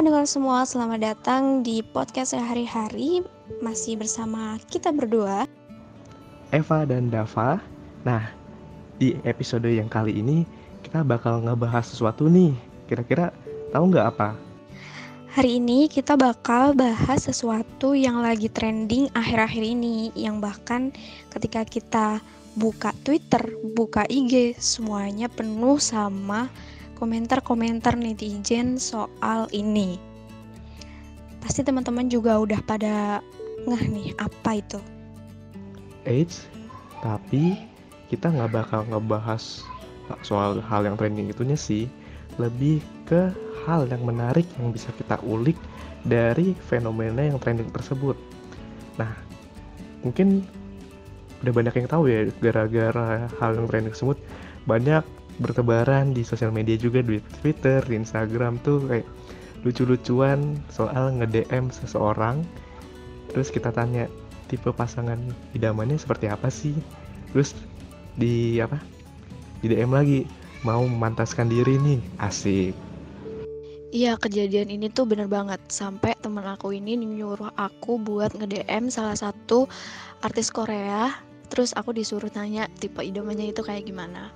pendengar semua, selamat datang di podcast sehari-hari. Masih bersama kita berdua. Eva dan Dava. Nah, di episode yang kali ini kita bakal ngebahas sesuatu nih. Kira-kira tahu nggak apa? Hari ini kita bakal bahas sesuatu yang lagi trending akhir-akhir ini Yang bahkan ketika kita buka Twitter, buka IG Semuanya penuh sama komentar-komentar netizen soal ini. Pasti teman-teman juga udah pada ngeh nih apa itu. Eits, tapi kita nggak bakal ngebahas soal hal yang trending itunya sih. Lebih ke hal yang menarik yang bisa kita ulik dari fenomena yang trending tersebut. Nah, mungkin udah banyak yang tahu ya gara-gara hal yang trending tersebut banyak bertebaran di sosial media juga di Twitter, di Instagram tuh kayak lucu-lucuan soal nge-DM seseorang. Terus kita tanya tipe pasangan idamannya seperti apa sih? Terus di apa? Di DM lagi mau memantaskan diri nih, asik. Iya kejadian ini tuh bener banget Sampai temen aku ini nyuruh aku buat nge-DM salah satu artis Korea Terus aku disuruh tanya tipe idamannya itu kayak gimana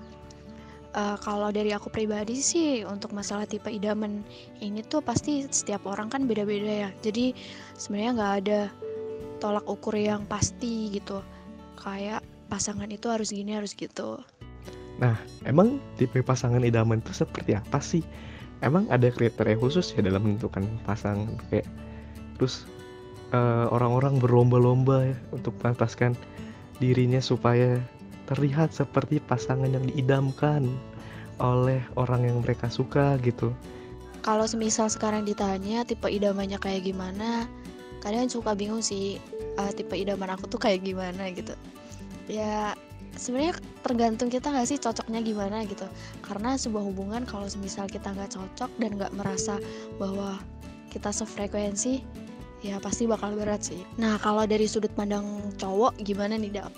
uh, kalau dari aku pribadi sih untuk masalah tipe idaman ini tuh pasti setiap orang kan beda-beda ya. Jadi sebenarnya nggak ada tolak ukur yang pasti gitu. Kayak pasangan itu harus gini harus gitu. Nah emang tipe pasangan idaman itu seperti apa sih? Emang ada kriteria khusus ya dalam menentukan pasangan? Kayak terus uh, orang-orang berlomba-lomba ya untuk melantaskan dirinya supaya terlihat seperti pasangan yang diidamkan oleh orang yang mereka suka gitu. Kalau semisal sekarang ditanya tipe idamannya kayak gimana, kadang suka bingung sih uh, tipe idaman aku tuh kayak gimana gitu. Ya sebenarnya tergantung kita nggak sih cocoknya gimana gitu. Karena sebuah hubungan kalau semisal kita nggak cocok dan nggak merasa bahwa kita sefrekuensi, ya pasti bakal berat sih. Nah kalau dari sudut pandang cowok gimana nih Dap?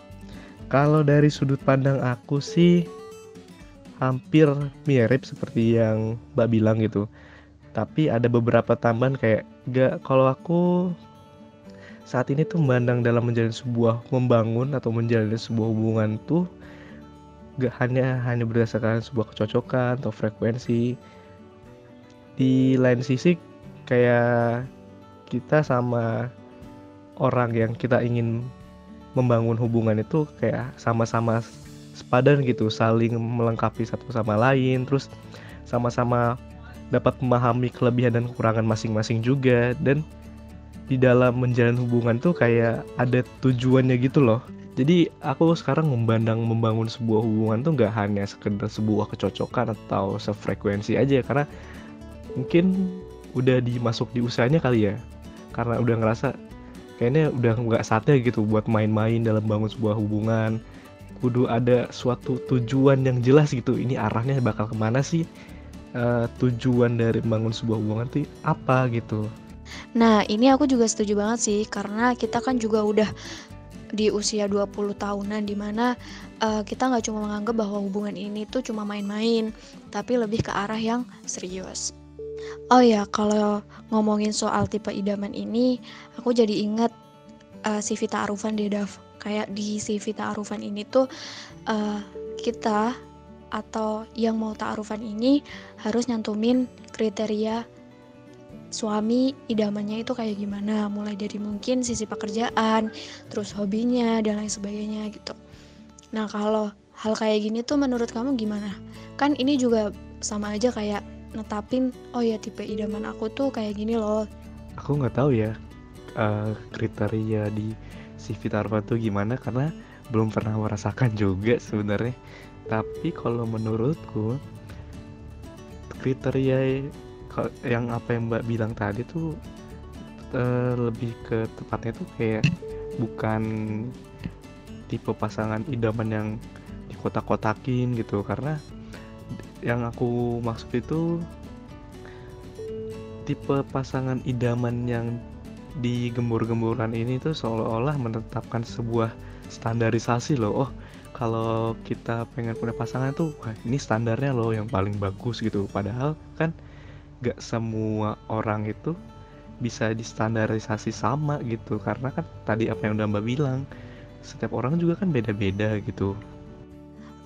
Kalau dari sudut pandang aku sih hampir mirip seperti yang Mbak bilang gitu. Tapi ada beberapa tambahan kayak gak kalau aku saat ini tuh memandang dalam menjalin sebuah membangun atau menjalin sebuah hubungan tuh gak hanya hanya berdasarkan sebuah kecocokan atau frekuensi. Di lain sisi kayak kita sama orang yang kita ingin membangun hubungan itu kayak sama-sama sepadan gitu saling melengkapi satu sama lain terus sama-sama dapat memahami kelebihan dan kekurangan masing-masing juga dan di dalam menjalin hubungan tuh kayak ada tujuannya gitu loh. Jadi aku sekarang memandang membangun sebuah hubungan tuh nggak hanya sekedar sebuah kecocokan atau sefrekuensi aja karena mungkin udah dimasuk di usianya kali ya karena udah ngerasa kayaknya udah nggak saatnya gitu buat main-main dalam bangun sebuah hubungan. Kudu ada suatu tujuan yang jelas gitu ini arahnya bakal ke mana sih? Uh, tujuan dari bangun sebuah hubungan tuh apa gitu? Nah ini aku juga setuju banget sih karena kita kan juga udah di usia 20 tahunan di mana uh, kita nggak cuma menganggap bahwa hubungan ini tuh cuma main-main tapi lebih ke arah yang serius Oh ya, kalau ngomongin soal tipe idaman ini, aku jadi inget uh, si Vita Arufan deh, Dav. Kayak di si Vita Arufan ini tuh uh, kita atau yang mau ta'arufan ini harus nyantumin kriteria suami idamannya itu kayak gimana. Mulai dari mungkin sisi pekerjaan terus hobinya dan lain sebagainya gitu. Nah kalau hal kayak gini tuh menurut kamu gimana? Kan ini juga sama aja kayak netapin oh ya tipe idaman aku tuh kayak gini loh. Aku nggak tahu ya uh, kriteria di si Vitarva tuh gimana karena belum pernah merasakan juga sebenarnya. Tapi kalau menurutku kriteria yang apa yang mbak bilang tadi tuh uh, lebih ke tepatnya tuh kayak bukan tipe pasangan idaman yang dikotak-kotakin gitu. Karena yang aku maksud itu tipe pasangan idaman yang digembur-gemburan ini tuh seolah-olah menetapkan sebuah standarisasi loh. Oh kalau kita pengen punya pasangan tuh wah ini standarnya loh yang paling bagus gitu. Padahal kan gak semua orang itu bisa distandarisasi sama gitu. Karena kan tadi apa yang udah mbak bilang setiap orang juga kan beda-beda gitu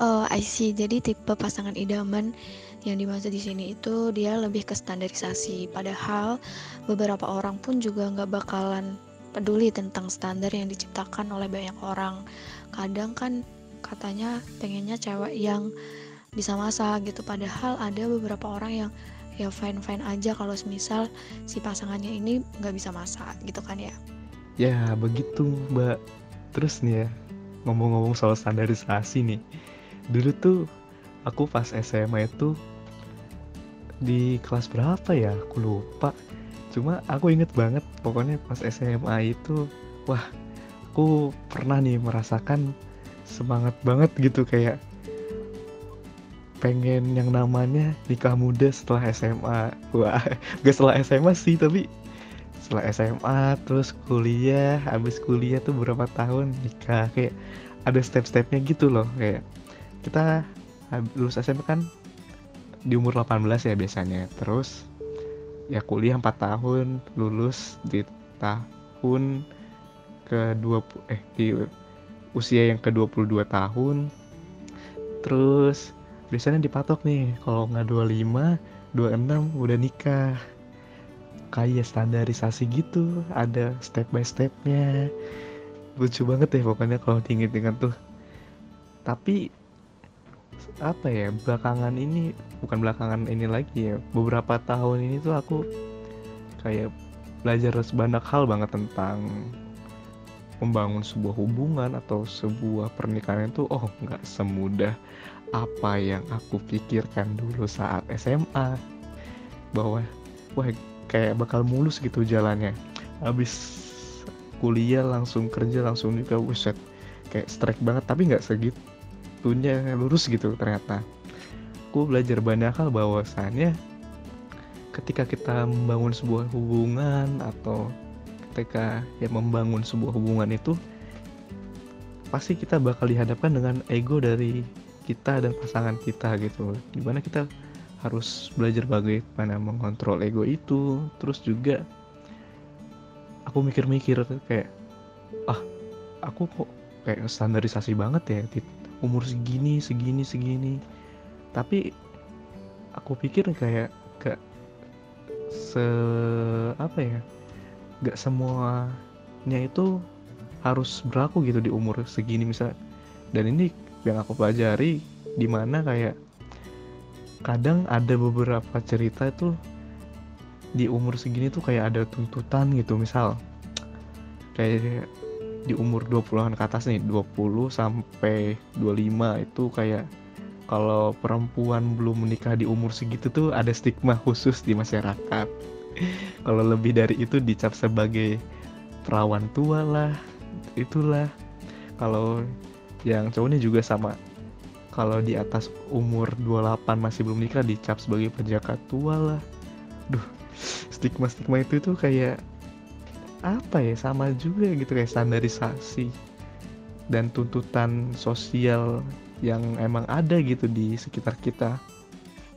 Oh, I see. Jadi tipe pasangan idaman yang dimaksud di sini itu dia lebih ke standarisasi. Padahal beberapa orang pun juga nggak bakalan peduli tentang standar yang diciptakan oleh banyak orang. Kadang kan katanya pengennya cewek yang bisa masak gitu. Padahal ada beberapa orang yang ya fine fine aja kalau misal si pasangannya ini nggak bisa masak gitu kan ya. ya begitu mbak terus nih ya ngomong-ngomong soal standarisasi nih dulu tuh aku pas SMA itu di kelas berapa ya? Aku lupa. Cuma aku inget banget pokoknya pas SMA itu wah aku pernah nih merasakan semangat banget gitu kayak pengen yang namanya nikah muda setelah SMA wah gak setelah SMA sih tapi setelah SMA terus kuliah habis kuliah tuh berapa tahun nikah kayak ada step-stepnya gitu loh kayak kita lulus SMP kan di umur 18 ya biasanya. Terus ya kuliah 4 tahun lulus di tahun ke 20 eh di usia yang ke 22 tahun. Terus biasanya dipatok nih kalau nggak 25 26 udah nikah. Kayak standarisasi gitu ada step by stepnya. Lucu banget deh pokoknya kalau diinget-inget tuh. Tapi apa ya belakangan ini bukan belakangan ini lagi ya beberapa tahun ini tuh aku kayak belajar banyak hal banget tentang membangun sebuah hubungan atau sebuah pernikahan itu oh nggak semudah apa yang aku pikirkan dulu saat SMA bahwa wah kayak bakal mulus gitu jalannya. Habis kuliah langsung kerja langsung juga buset kayak strike banget. Tapi nggak segitu waktunya lurus gitu ternyata. Aku belajar banyak hal bahwasannya ketika kita membangun sebuah hubungan atau ketika ya membangun sebuah hubungan itu pasti kita bakal dihadapkan dengan ego dari kita dan pasangan kita gitu. Di mana kita harus belajar bagaimana mengontrol ego itu. Terus juga aku mikir-mikir kayak ah aku kok kayak standarisasi banget ya umur segini segini segini. Tapi aku pikir kayak gak se apa ya gak semuanya itu harus berlaku gitu di umur segini misal. Dan ini yang aku pelajari di mana kayak kadang ada beberapa cerita itu di umur segini tuh kayak ada tuntutan gitu misal. Kayak di umur 20-an ke atas nih 20 sampai 25 itu kayak kalau perempuan belum menikah di umur segitu tuh ada stigma khusus di masyarakat. Kalau lebih dari itu dicap sebagai perawan tua lah itulah. Kalau yang cowoknya juga sama. Kalau di atas umur 28 masih belum nikah dicap sebagai penjaga tua lah. Duh stigma-stigma itu tuh kayak apa ya sama juga gitu kayak standarisasi dan tuntutan sosial yang emang ada gitu di sekitar kita.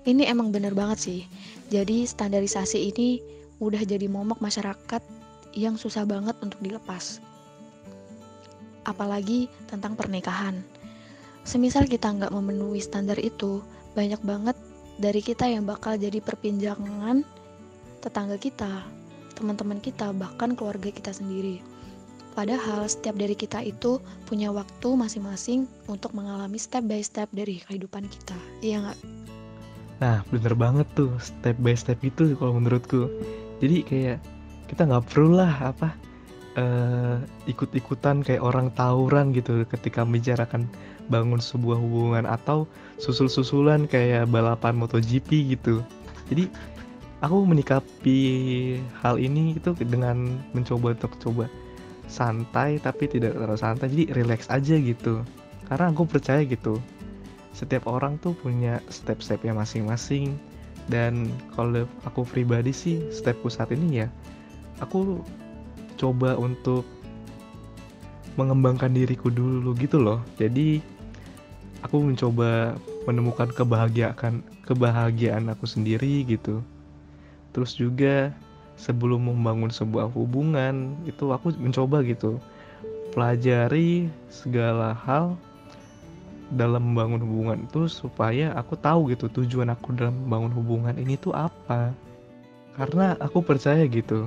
Ini emang bener banget sih. Jadi standarisasi ini udah jadi momok masyarakat yang susah banget untuk dilepas. Apalagi tentang pernikahan. Semisal kita nggak memenuhi standar itu, banyak banget dari kita yang bakal jadi perpinjangan tetangga kita, teman-teman kita, bahkan keluarga kita sendiri. Padahal setiap dari kita itu punya waktu masing-masing untuk mengalami step by step dari kehidupan kita. Iya nggak? Nah, bener banget tuh step by step itu kalau menurutku. Jadi kayak kita nggak perlu lah apa uh, ikut-ikutan kayak orang tawuran gitu ketika membicarakan bangun sebuah hubungan atau susul-susulan kayak balapan MotoGP gitu. Jadi aku menikapi hal ini itu dengan mencoba untuk coba santai tapi tidak terlalu santai. Jadi relax aja gitu. Karena aku percaya gitu setiap orang tuh punya step-stepnya masing-masing. Dan kalau aku pribadi sih stepku saat ini ya aku coba untuk mengembangkan diriku dulu gitu loh. Jadi aku mencoba menemukan kebahagiaan kebahagiaan aku sendiri gitu terus juga sebelum membangun sebuah hubungan itu aku mencoba gitu pelajari segala hal dalam membangun hubungan itu supaya aku tahu gitu tujuan aku dalam membangun hubungan ini tuh apa. Karena aku percaya gitu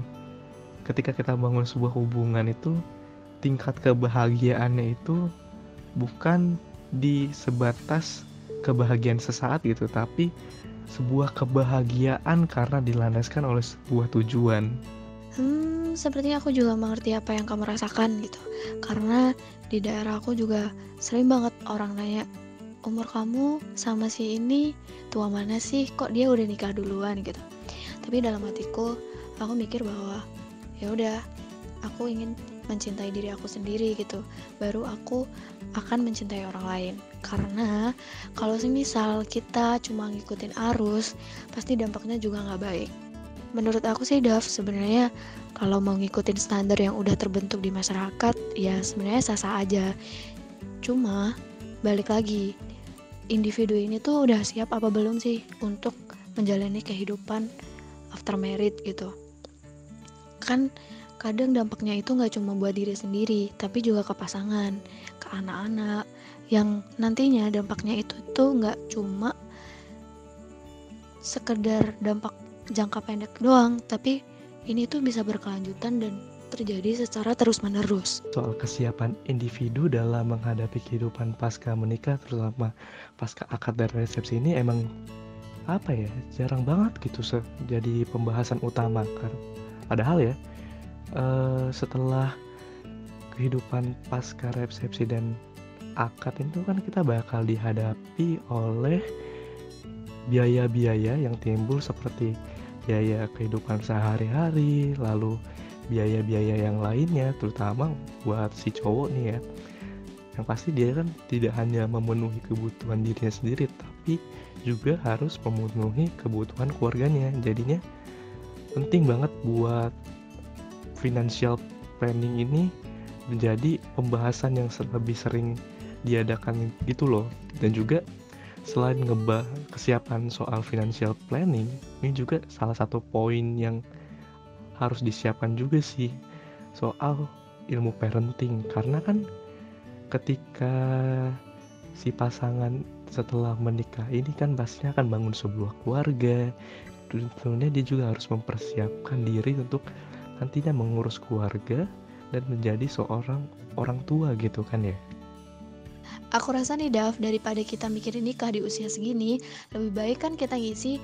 ketika kita bangun sebuah hubungan itu tingkat kebahagiaannya itu bukan di sebatas kebahagiaan sesaat gitu tapi sebuah kebahagiaan karena dilandaskan oleh sebuah tujuan. Hmm sepertinya aku juga mengerti apa yang kamu rasakan gitu. Karena di daerah aku juga sering banget orang nanya umur kamu sama si ini tua mana sih? Kok dia udah nikah duluan? gitu. Tapi dalam hatiku aku mikir bahwa ya udah aku ingin mencintai diri aku sendiri gitu. Baru aku akan mencintai orang lain karena kalau semisal kita cuma ngikutin arus pasti dampaknya juga nggak baik. Menurut aku sih Dav sebenarnya kalau mau ngikutin standar yang udah terbentuk di masyarakat ya sebenarnya sah-sah aja. Cuma balik lagi individu ini tuh udah siap apa belum sih untuk menjalani kehidupan after married gitu? Kan kadang dampaknya itu nggak cuma buat diri sendiri tapi juga ke pasangan ke anak-anak yang nantinya dampaknya itu tuh nggak cuma sekedar dampak jangka pendek doang tapi ini tuh bisa berkelanjutan dan terjadi secara terus-menerus. Soal kesiapan individu dalam menghadapi kehidupan pasca menikah, terutama pasca akad dan resepsi ini emang apa ya jarang banget gitu jadi pembahasan utama kan padahal ya uh, setelah kehidupan pasca resepsi dan akad itu kan kita bakal dihadapi oleh biaya-biaya yang timbul seperti biaya kehidupan sehari-hari lalu biaya-biaya yang lainnya terutama buat si cowok nih ya. Yang pasti dia kan tidak hanya memenuhi kebutuhan dirinya sendiri tapi juga harus memenuhi kebutuhan keluarganya. Jadinya penting banget buat financial planning ini menjadi pembahasan yang lebih sering diadakan gitu loh. Dan juga selain ngebah kesiapan soal financial planning ini juga salah satu poin yang harus disiapkan juga sih soal ilmu parenting. Karena kan ketika si pasangan setelah menikah ini kan pastinya akan bangun sebuah keluarga tentunya dia juga harus mempersiapkan diri untuk nantinya mengurus keluarga dan menjadi seorang orang tua gitu kan ya Aku rasa nih Dav, daripada kita mikirin nikah di usia segini, lebih baik kan kita ngisi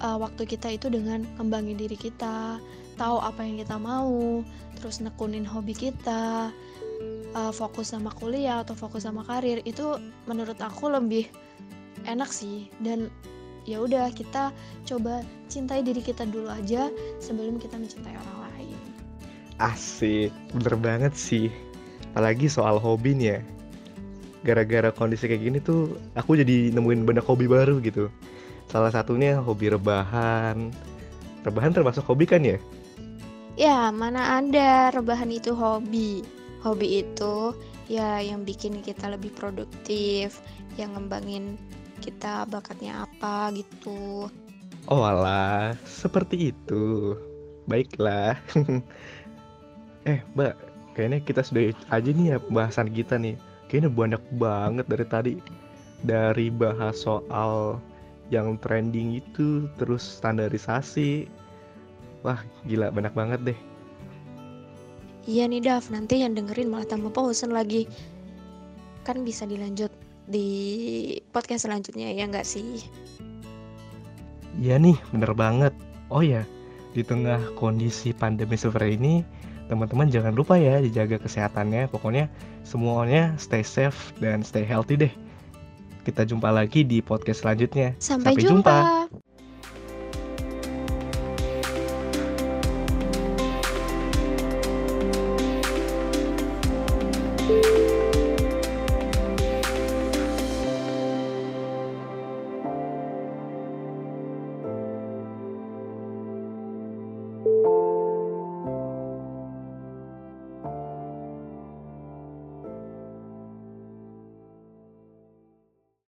uh, waktu kita itu dengan kembangin diri kita, tahu apa yang kita mau, terus nekunin hobi kita, uh, fokus sama kuliah atau fokus sama karir itu menurut aku lebih enak sih dan ya udah kita coba cintai diri kita dulu aja sebelum kita mencintai orang lain. Asik, bener banget sih. Apalagi soal hobi nih ya. Gara-gara kondisi kayak gini tuh aku jadi nemuin banyak hobi baru gitu. Salah satunya hobi rebahan. Rebahan termasuk hobi kan ya? Ya, mana ada rebahan itu hobi hobi itu ya yang bikin kita lebih produktif yang ngembangin kita bakatnya apa gitu oh alah seperti itu baiklah eh mbak kayaknya kita sudah aja nih ya pembahasan kita nih kayaknya banyak banget dari tadi dari bahas soal yang trending itu terus standarisasi wah gila banyak banget deh Iya nih Dav, nanti yang dengerin malah tambah bosen lagi. Kan bisa dilanjut di podcast selanjutnya ya nggak sih? Iya nih, bener banget. Oh ya, di tengah kondisi pandemi seperti ini, teman-teman jangan lupa ya dijaga kesehatannya. Pokoknya semuanya stay safe dan stay healthy deh. Kita jumpa lagi di podcast selanjutnya. Sampai, Sampai jumpa. jumpa.